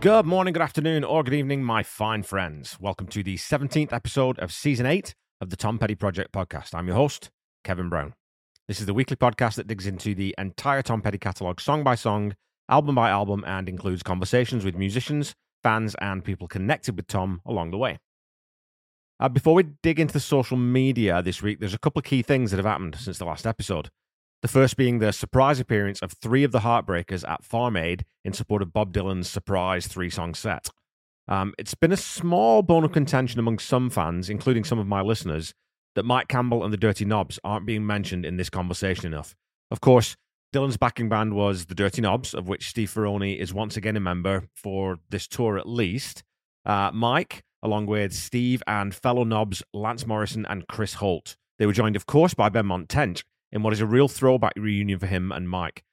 Good morning, good afternoon, or good evening, my fine friends. Welcome to the 17th episode of season 8 of the Tom Petty Project podcast. I'm your host, Kevin Brown. This is the weekly podcast that digs into the entire Tom Petty catalogue, song by song, album by album, and includes conversations with musicians, fans, and people connected with Tom along the way. Uh, before we dig into the social media this week, there's a couple of key things that have happened since the last episode. The first being the surprise appearance of three of the Heartbreakers at Farm Aid in support of Bob Dylan's surprise three song set. Um, it's been a small bone of contention among some fans, including some of my listeners, that Mike Campbell and the Dirty Knobs aren't being mentioned in this conversation enough. Of course, Dylan's backing band was the Dirty Knobs, of which Steve Ferrone is once again a member for this tour at least. Uh, Mike, along with Steve and fellow Knobs Lance Morrison and Chris Holt. They were joined, of course, by Benmont Tench in what is a real throwback reunion for him and Mike.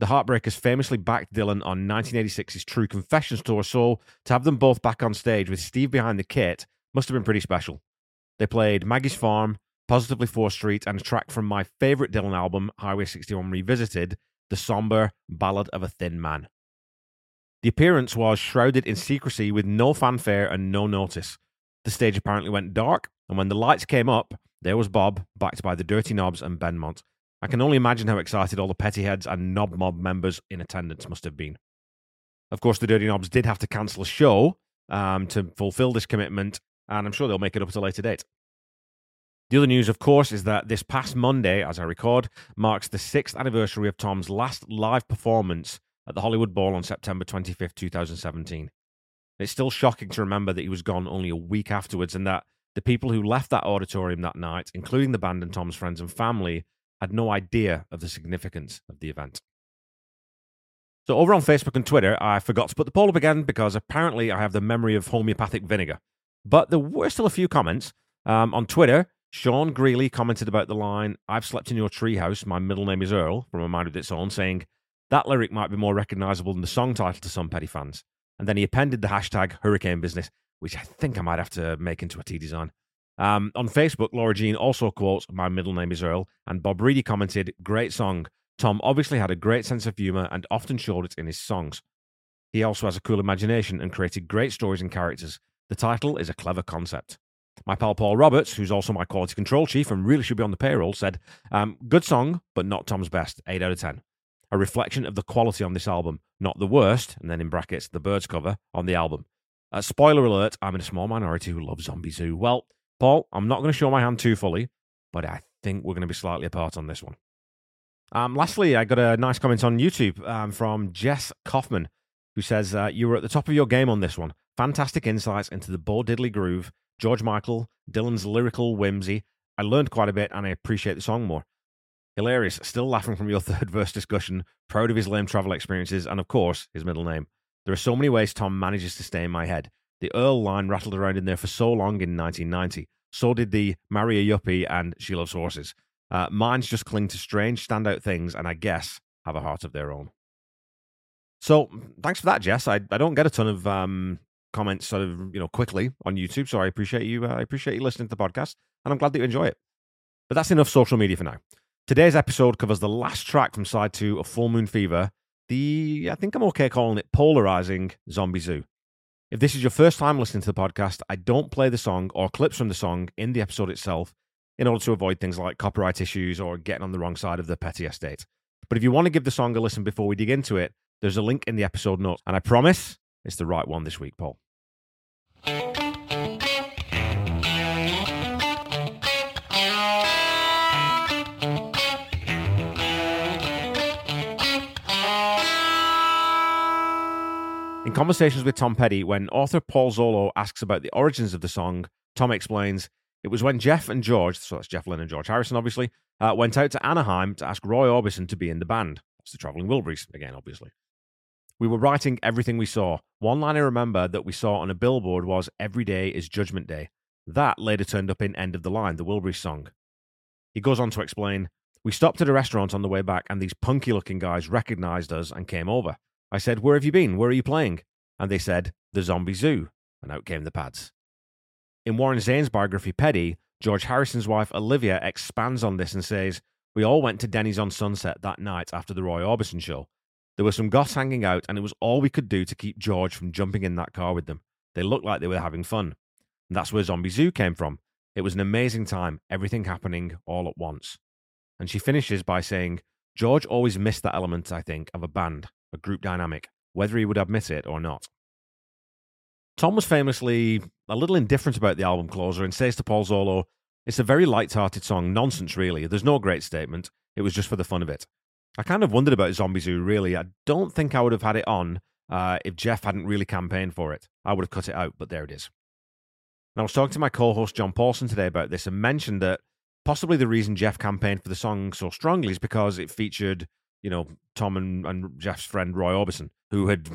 The Heartbreakers famously backed Dylan on 1986's True Confessions tour, so to have them both back on stage with Steve behind the kit must have been pretty special. They played Maggie's Farm, Positively 4th Street, and a track from my favourite Dylan album, Highway 61 Revisited, the somber Ballad of a Thin Man. The appearance was shrouded in secrecy with no fanfare and no notice. The stage apparently went dark, and when the lights came up, there was Bob, backed by the Dirty Knobs and Benmont. I can only imagine how excited all the Pettyheads and Knob Mob members in attendance must have been. Of course, the Dirty Knobs did have to cancel a show um, to fulfill this commitment, and I'm sure they'll make it up at a later date. The other news, of course, is that this past Monday, as I record, marks the sixth anniversary of Tom's last live performance at the Hollywood Bowl on September 25th, 2017. It's still shocking to remember that he was gone only a week afterwards and that the people who left that auditorium that night, including the band and Tom's friends and family, had no idea of the significance of the event. So, over on Facebook and Twitter, I forgot to put the poll up again because apparently I have the memory of homeopathic vinegar. But there were still a few comments. Um, on Twitter, Sean Greeley commented about the line, I've slept in your treehouse, my middle name is Earl, from A Mind of Its Own, saying, that lyric might be more recognizable than the song title to some Petty fans. And then he appended the hashtag hurricane business which I think I might have to make into a T design. Um, on Facebook, Laura Jean also quotes, My middle name is Earl, and Bob Reedy commented, Great song. Tom obviously had a great sense of humor and often showed it in his songs. He also has a cool imagination and created great stories and characters. The title is a clever concept. My pal Paul Roberts, who's also my quality control chief and really should be on the payroll, said, um, Good song, but not Tom's best, 8 out of 10. A reflection of the quality on this album, not the worst, and then in brackets, the Byrds cover on the album. Uh, spoiler alert, I'm in a small minority who love Zombie Zoo. Well, Paul, I'm not going to show my hand too fully, but I think we're going to be slightly apart on this one. Um, lastly, I got a nice comment on YouTube um, from Jess Kaufman, who says, uh, You were at the top of your game on this one. Fantastic insights into the Bo Diddley groove, George Michael, Dylan's lyrical whimsy. I learned quite a bit and I appreciate the song more. Hilarious. Still laughing from your third verse discussion. Proud of his lame travel experiences and, of course, his middle name. There are so many ways Tom manages to stay in my head. The Earl line rattled around in there for so long in 1990. So did the Marry a Yuppie and She Loves Horses. Uh, mine's just cling to strange, standout things and I guess have a heart of their own. So thanks for that, Jess. I, I don't get a ton of um, comments sort of you know quickly on YouTube, so I appreciate you. Uh, I appreciate you listening to the podcast, and I'm glad that you enjoy it. But that's enough social media for now. Today's episode covers the last track from side two of Full Moon Fever the, I think I'm okay calling it polarizing Zombie Zoo. If this is your first time listening to the podcast, I don't play the song or clips from the song in the episode itself in order to avoid things like copyright issues or getting on the wrong side of the petty estate. But if you want to give the song a listen before we dig into it, there's a link in the episode notes. And I promise it's the right one this week, Paul. Conversations with Tom Petty, when author Paul Zollo asks about the origins of the song, Tom explains it was when Jeff and George, so that's Jeff Lynne and George Harrison, obviously, uh, went out to Anaheim to ask Roy Orbison to be in the band. That's the Traveling Wilburys, again, obviously. We were writing everything we saw. One line I remember that we saw on a billboard was Every Day is Judgment Day. That later turned up in End of the Line, the Wilburys song. He goes on to explain We stopped at a restaurant on the way back, and these punky looking guys recognized us and came over. I said, Where have you been? Where are you playing? And they said, The Zombie Zoo. And out came the pads. In Warren Zanes' biography, Petty, George Harrison's wife, Olivia, expands on this and says, We all went to Denny's on Sunset that night after the Roy Orbison show. There were some goths hanging out, and it was all we could do to keep George from jumping in that car with them. They looked like they were having fun. And that's where Zombie Zoo came from. It was an amazing time, everything happening all at once. And she finishes by saying, George always missed that element, I think, of a band, a group dynamic, whether he would admit it or not. Tom was famously a little indifferent about the album closer and says to Paul Zollo, It's a very light-hearted song, nonsense really. There's no great statement. It was just for the fun of it. I kind of wondered about Zombie Zoo, really. I don't think I would have had it on uh, if Jeff hadn't really campaigned for it. I would have cut it out, but there it is. And I was talking to my co host John Paulson today about this and mentioned that possibly the reason Jeff campaigned for the song so strongly is because it featured, you know, Tom and, and Jeff's friend Roy Orbison, who had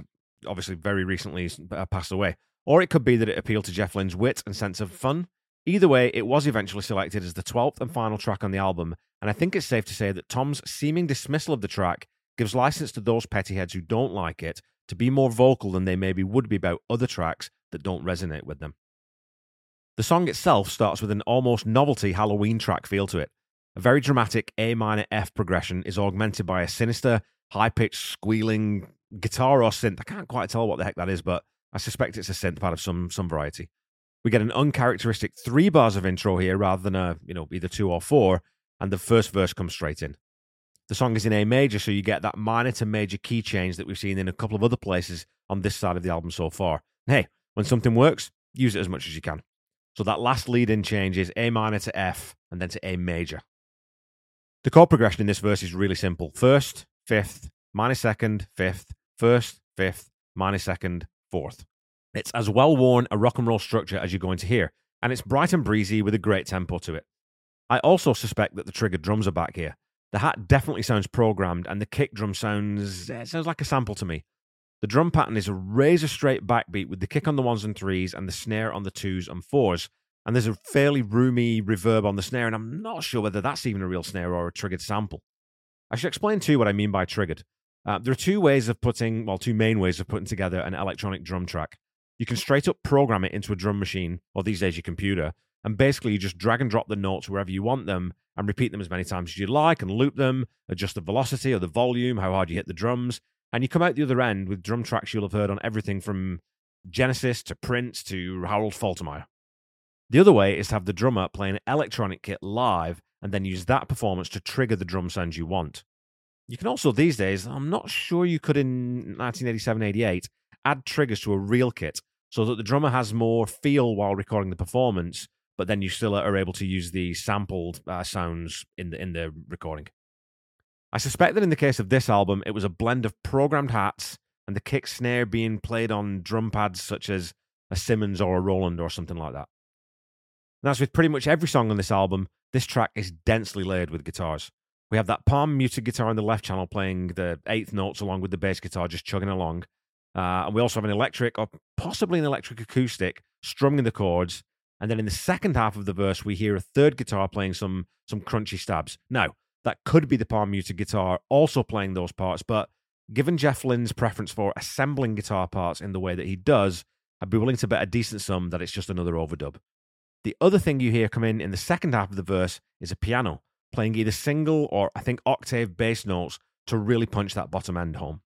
obviously very recently uh, passed away. Or it could be that it appealed to Jeff Lynne's wit and sense of fun. Either way, it was eventually selected as the 12th and final track on the album, and I think it's safe to say that Tom's seeming dismissal of the track gives license to those pettyheads who don't like it to be more vocal than they maybe would be about other tracks that don't resonate with them. The song itself starts with an almost novelty Halloween track feel to it. A very dramatic A minor F progression is augmented by a sinister, high pitched, squealing guitar or synth. I can't quite tell what the heck that is, but I suspect it's a synth pad of some some variety. We get an uncharacteristic three bars of intro here rather than a, you know, either two or four, and the first verse comes straight in. The song is in A major, so you get that minor to major key change that we've seen in a couple of other places on this side of the album so far. And hey, when something works, use it as much as you can. So that last lead in change is A minor to F and then to A major. The chord progression in this verse is really simple. First, fifth, minor second, fifth, first, fifth, minor second, fourth. It's as well worn a rock and roll structure as you're going to hear, and it's bright and breezy with a great tempo to it. I also suspect that the triggered drums are back here. The hat definitely sounds programmed, and the kick drum sounds it sounds like a sample to me. The drum pattern is a razor straight backbeat with the kick on the ones and threes and the snare on the twos and fours. And there's a fairly roomy reverb on the snare, and I'm not sure whether that's even a real snare or a triggered sample. I should explain too what I mean by triggered. Uh, there are two ways of putting, well, two main ways of putting together an electronic drum track. You can straight up program it into a drum machine, or these days your computer, and basically you just drag and drop the notes wherever you want them and repeat them as many times as you like and loop them, adjust the velocity or the volume, how hard you hit the drums, and you come out the other end with drum tracks you'll have heard on everything from Genesis to Prince to Harold Faltermeyer. The other way is to have the drummer play an electronic kit live and then use that performance to trigger the drum sounds you want. You can also, these days, I'm not sure you could in 1987 88, add triggers to a real kit so that the drummer has more feel while recording the performance, but then you still are able to use the sampled uh, sounds in the in the recording. I suspect that in the case of this album, it was a blend of programmed hats and the kick snare being played on drum pads such as a Simmons or a Roland or something like that. And as with pretty much every song on this album, this track is densely layered with guitars. We have that palm muted guitar on the left channel playing the eighth notes along with the bass guitar just chugging along. Uh, and we also have an electric or possibly an electric acoustic strumming the chords. And then in the second half of the verse, we hear a third guitar playing some some crunchy stabs. Now, that could be the palm muted guitar also playing those parts, but given Jeff Lynne's preference for assembling guitar parts in the way that he does, I'd be willing to bet a decent sum that it's just another overdub. The other thing you hear come in in the second half of the verse is a piano playing either single or I think octave bass notes to really punch that bottom end home.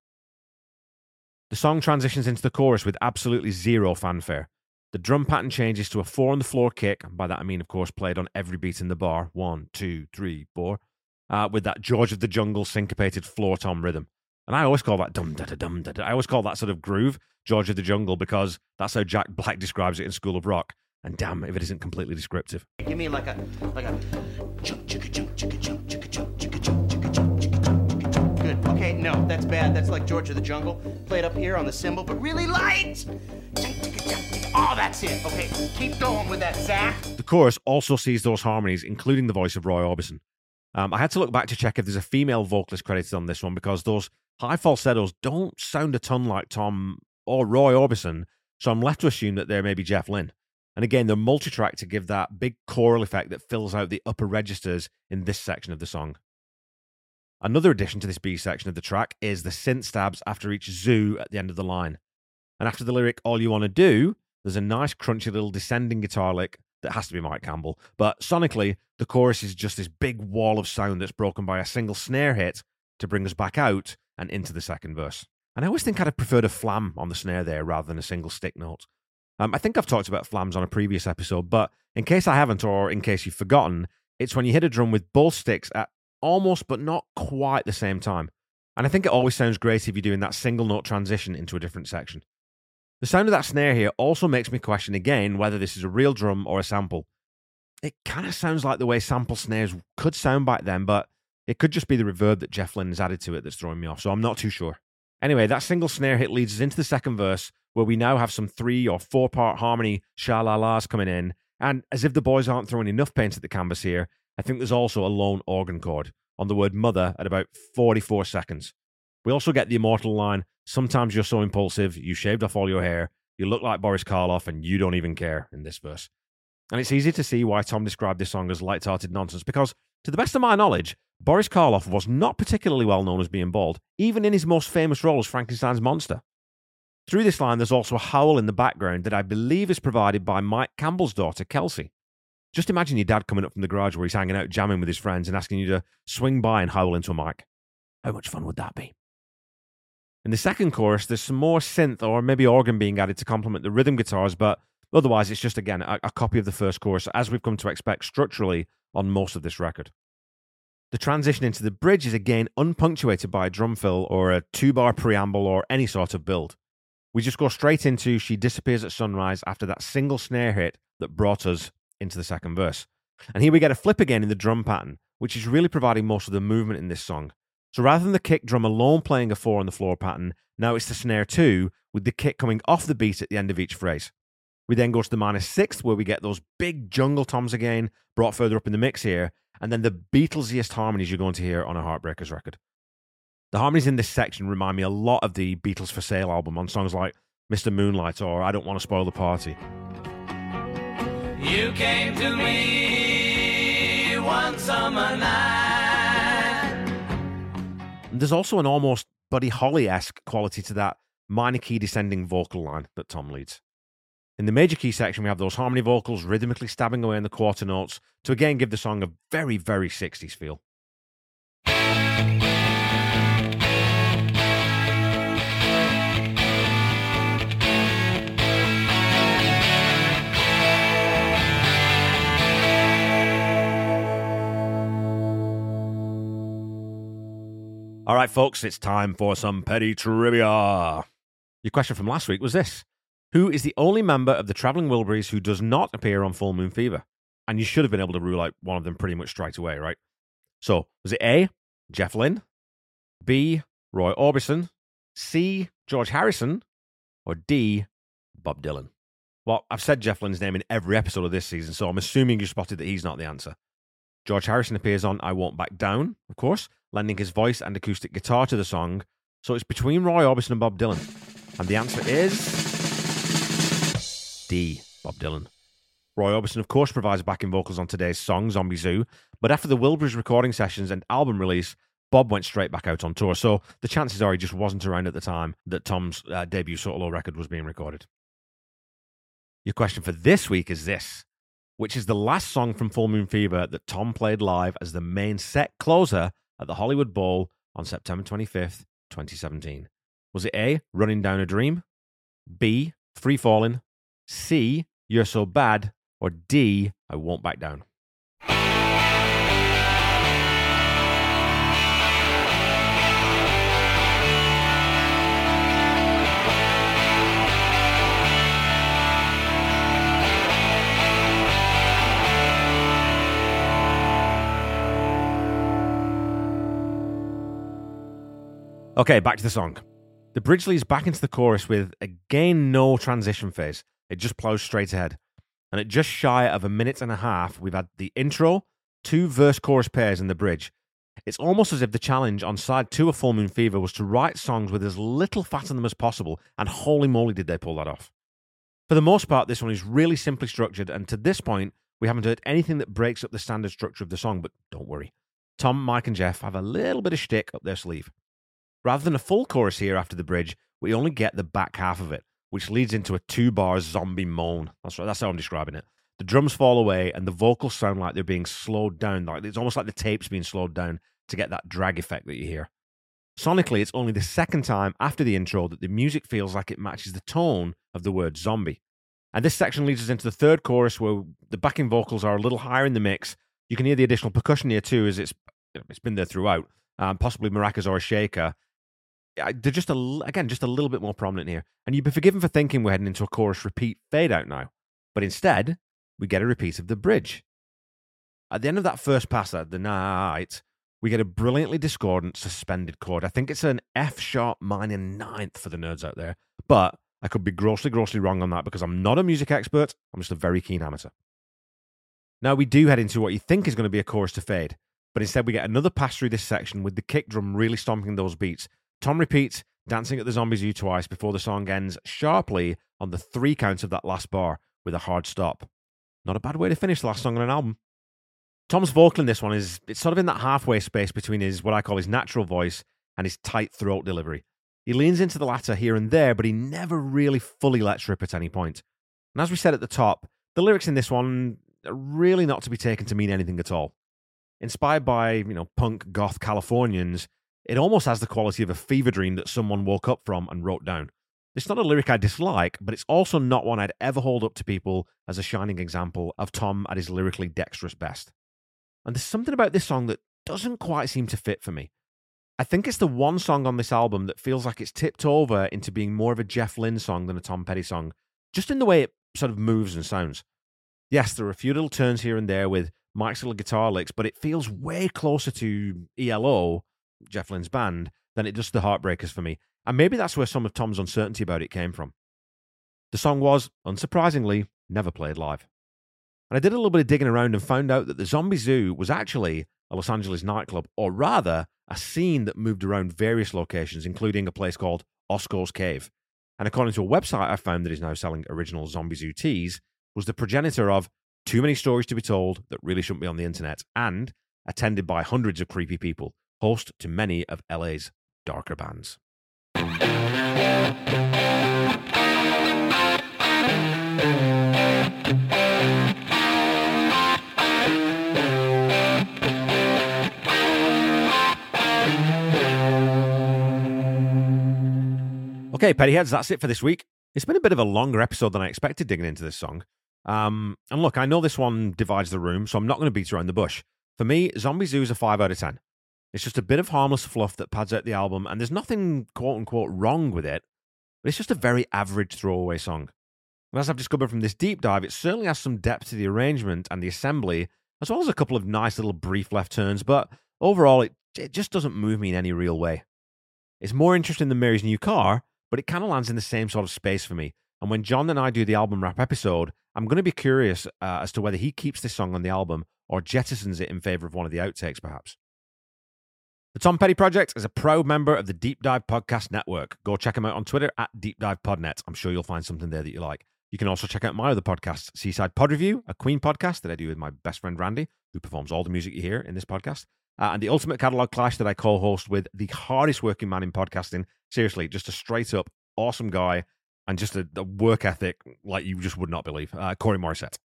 The song transitions into the chorus with absolutely zero fanfare. The drum pattern changes to a four on the floor kick, by that I mean, of course, played on every beat in the bar one, two, three, four, uh, with that George of the Jungle syncopated floor tom rhythm. And I always call that dum da da dum da da. I always call that sort of groove George of the Jungle because that's how Jack Black describes it in School of Rock. And damn if it isn't completely descriptive. Give me like a like a chunk chicka chunk chicka chunk chicka chunk chicka chunk chicka chunk chicka chunk. Good. Okay, no, that's bad. That's like George of the Jungle. Played up here on the cymbal, but really light. Oh, that's it. Okay, keep going with that, Zach. The chorus also sees those harmonies, including the voice of Roy Orbison. Um, I had to look back to check if there's a female vocalist credited on this one because those high falsettos don't sound a ton like Tom or Roy Orbison, so I'm left to assume that there may be Jeff Lynne. And again, they're multi-track to give that big choral effect that fills out the upper registers in this section of the song. Another addition to this B section of the track is the synth stabs after each zoo at the end of the line. And after the lyric, All You Want to Do, there's a nice crunchy little descending guitar lick that has to be Mike Campbell. But sonically, the chorus is just this big wall of sound that's broken by a single snare hit to bring us back out and into the second verse. And I always think I'd have preferred a flam on the snare there rather than a single stick note. Um, I think I've talked about flams on a previous episode, but in case I haven't, or in case you've forgotten, it's when you hit a drum with both sticks at almost but not quite the same time. And I think it always sounds great if you're doing that single note transition into a different section. The sound of that snare here also makes me question again whether this is a real drum or a sample. It kind of sounds like the way sample snares could sound back then, but it could just be the reverb that Jeff Lynne has added to it that's throwing me off, so I'm not too sure. Anyway, that single snare hit leads us into the second verse, where we now have some three or four part harmony sha la las coming in. And as if the boys aren't throwing enough paint at the canvas here, I think there's also a lone organ chord on the word mother at about 44 seconds. We also get the immortal line Sometimes you're so impulsive, you shaved off all your hair, you look like Boris Karloff, and you don't even care in this verse. And it's easy to see why Tom described this song as light-hearted nonsense because, to the best of my knowledge, Boris Karloff was not particularly well known as being bald, even in his most famous role as Frankenstein's monster. Through this line, there's also a howl in the background that I believe is provided by Mike Campbell's daughter, Kelsey. Just imagine your dad coming up from the garage where he's hanging out jamming with his friends and asking you to swing by and howl into a mic. How much fun would that be? In the second chorus, there's some more synth or maybe organ being added to complement the rhythm guitars, but otherwise, it's just again a, a copy of the first chorus, as we've come to expect structurally on most of this record. The transition into the bridge is again unpunctuated by a drum fill or a two bar preamble or any sort of build. We just go straight into She Disappears at Sunrise after that single snare hit that brought us into the second verse. And here we get a flip again in the drum pattern, which is really providing most of the movement in this song. So rather than the kick drum alone playing a four on the floor pattern, now it's the snare two, with the kick coming off the beat at the end of each phrase. We then go to the minor sixth, where we get those big jungle toms again, brought further up in the mix here, and then the Beatlesiest harmonies you're going to hear on a Heartbreakers record. The harmonies in this section remind me a lot of the Beatles for Sale album on songs like Mr. Moonlight or I Don't Want to Spoil the Party. You came to me one summer night. And there's also an almost Buddy Holly esque quality to that minor key descending vocal line that Tom leads. In the major key section, we have those harmony vocals rhythmically stabbing away in the quarter notes to again give the song a very, very 60s feel. All right, folks, it's time for some petty trivia. Your question from last week was this Who is the only member of the Traveling Wilburys who does not appear on Full Moon Fever? And you should have been able to rule out one of them pretty much straight away, right? So, was it A, Jeff Lynne, B, Roy Orbison, C, George Harrison, or D, Bob Dylan? Well, I've said Jeff Lynne's name in every episode of this season, so I'm assuming you spotted that he's not the answer. George Harrison appears on I Won't Back Down, of course, lending his voice and acoustic guitar to the song. So it's between Roy Orbison and Bob Dylan. And the answer is D. Bob Dylan. Roy Orbison, of course, provides backing vocals on today's song, Zombie Zoo, but after the Wilburys recording sessions and album release, Bob went straight back out on tour, so the chances are he just wasn't around at the time that Tom's uh, debut solo record was being recorded. Your question for this week is this which is the last song from Full Moon Fever that Tom played live as the main set closer at the Hollywood Bowl on September 25th, 2017? Was it A, Running Down a Dream, B, Free Falling, C, You're So Bad, or D, I Won't Back Down? Okay, back to the song. The bridge leads back into the chorus with, again, no transition phase. It just plows straight ahead. And at just shy of a minute and a half, we've had the intro, two verse chorus pairs, in the bridge. It's almost as if the challenge on side two of Full Moon Fever was to write songs with as little fat in them as possible, and holy moly, did they pull that off. For the most part, this one is really simply structured, and to this point, we haven't heard anything that breaks up the standard structure of the song, but don't worry. Tom, Mike, and Jeff have a little bit of shtick up their sleeve. Rather than a full chorus here after the bridge, we only get the back half of it, which leads into a two bar zombie moan. That's right, that's how I'm describing it. The drums fall away and the vocals sound like they're being slowed down. Like it's almost like the tape's being slowed down to get that drag effect that you hear. Sonically, it's only the second time after the intro that the music feels like it matches the tone of the word zombie. And this section leads us into the third chorus where the backing vocals are a little higher in the mix. You can hear the additional percussion here too, as it's it's been there throughout, um, possibly maracas or a shaker. They're just a, again just a little bit more prominent here, and you'd be forgiven for thinking we're heading into a chorus repeat fade out now, but instead we get a repeat of the bridge. At the end of that first pass at the night, we get a brilliantly discordant suspended chord. I think it's an F sharp minor ninth for the nerds out there, but I could be grossly, grossly wrong on that because I'm not a music expert. I'm just a very keen amateur. Now we do head into what you think is going to be a chorus to fade, but instead we get another pass through this section with the kick drum really stomping those beats. Tom repeats, dancing at the zombies you twice before the song ends sharply on the three counts of that last bar with a hard stop. Not a bad way to finish the last song on an album. Tom's vocal in this one is it's sort of in that halfway space between his what I call his natural voice and his tight throat delivery. He leans into the latter here and there, but he never really fully lets rip at any point. And as we said at the top, the lyrics in this one are really not to be taken to mean anything at all. Inspired by, you know, punk goth Californians, it almost has the quality of a fever dream that someone woke up from and wrote down. It's not a lyric I dislike, but it's also not one I'd ever hold up to people as a shining example of Tom at his lyrically dexterous best. And there's something about this song that doesn't quite seem to fit for me. I think it's the one song on this album that feels like it's tipped over into being more of a Jeff Lynne song than a Tom Petty song, just in the way it sort of moves and sounds. Yes, there are a few little turns here and there with Mike's little guitar licks, but it feels way closer to ELO, Jeff Lynne's band, than it does the Heartbreakers for me. And maybe that's where some of Tom's uncertainty about it came from. The song was, unsurprisingly, never played live. And I did a little bit of digging around and found out that the Zombie Zoo was actually a Los Angeles nightclub, or rather, a scene that moved around various locations, including a place called Osco's Cave. And according to a website I found that is now selling original Zombie Zoo tees, was the progenitor of Too Many Stories to Be Told That Really Shouldn't Be on the Internet, and attended by hundreds of creepy people, host to many of LA's darker bands. Okay, Pettyheads, that's it for this week. It's been a bit of a longer episode than I expected digging into this song. Um, and look, I know this one divides the room, so I'm not going to beat around the bush. For me, Zombie Zoo is a 5 out of 10. It's just a bit of harmless fluff that pads out the album, and there's nothing quote unquote wrong with it, but it's just a very average throwaway song. And as I've discovered from this deep dive, it certainly has some depth to the arrangement and the assembly, as well as a couple of nice little brief left turns, but overall, it, it just doesn't move me in any real way. It's more interesting than Mary's New Car, but it kind of lands in the same sort of space for me. And when John and I do the album wrap episode, I'm going to be curious uh, as to whether he keeps this song on the album or jettisons it in favor of one of the outtakes, perhaps. The Tom Petty Project is a proud member of the Deep Dive Podcast Network. Go check him out on Twitter at Deep Dive Podnet. I'm sure you'll find something there that you like. You can also check out my other podcast, Seaside Pod Review, a Queen podcast that I do with my best friend Randy, who performs all the music you hear in this podcast uh, and the Ultimate Catalog Clash that I co host with the hardest working man in podcasting. Seriously, just a straight up awesome guy and just a, a work ethic like you just would not believe. Uh, Corey Morissette.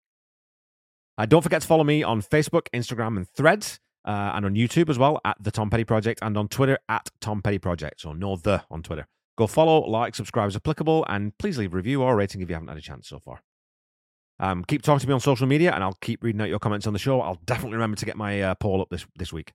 Uh, don't forget to follow me on Facebook, Instagram, and Threads, uh, and on YouTube as well at The Tom Petty Project, and on Twitter at Tom Petty Project. So, no the on Twitter. Go follow, like, subscribe as applicable, and please leave a review or a rating if you haven't had a chance so far. Um, keep talking to me on social media, and I'll keep reading out your comments on the show. I'll definitely remember to get my uh, poll up this, this week.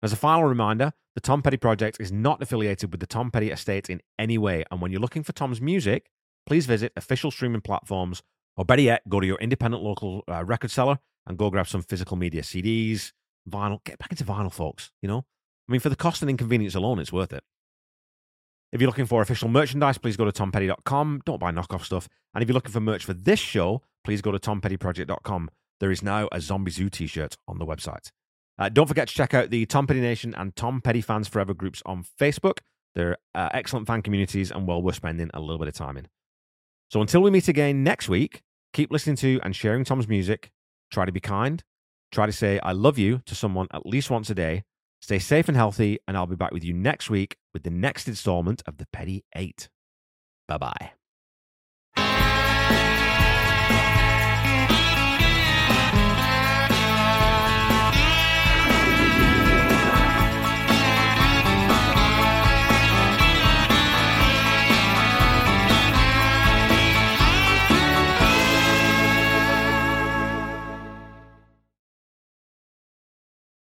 As a final reminder, the Tom Petty Project is not affiliated with the Tom Petty estate in any way. And when you're looking for Tom's music, please visit official streaming platforms, or better yet, go to your independent local uh, record seller and go grab some physical media CDs, vinyl. Get back into vinyl, folks. You know, I mean, for the cost and inconvenience alone, it's worth it. If you're looking for official merchandise, please go to tompetty.com. Don't buy knockoff stuff. And if you're looking for merch for this show, please go to tompettyproject.com. There is now a Zombie Zoo t shirt on the website. Uh, don't forget to check out the Tom Petty Nation and Tom Petty Fans Forever groups on Facebook. They're uh, excellent fan communities and well worth spending a little bit of time in. So until we meet again next week, keep listening to and sharing Tom's music. Try to be kind. Try to say I love you to someone at least once a day. Stay safe and healthy, and I'll be back with you next week with the next installment of the Petty 8. Bye bye.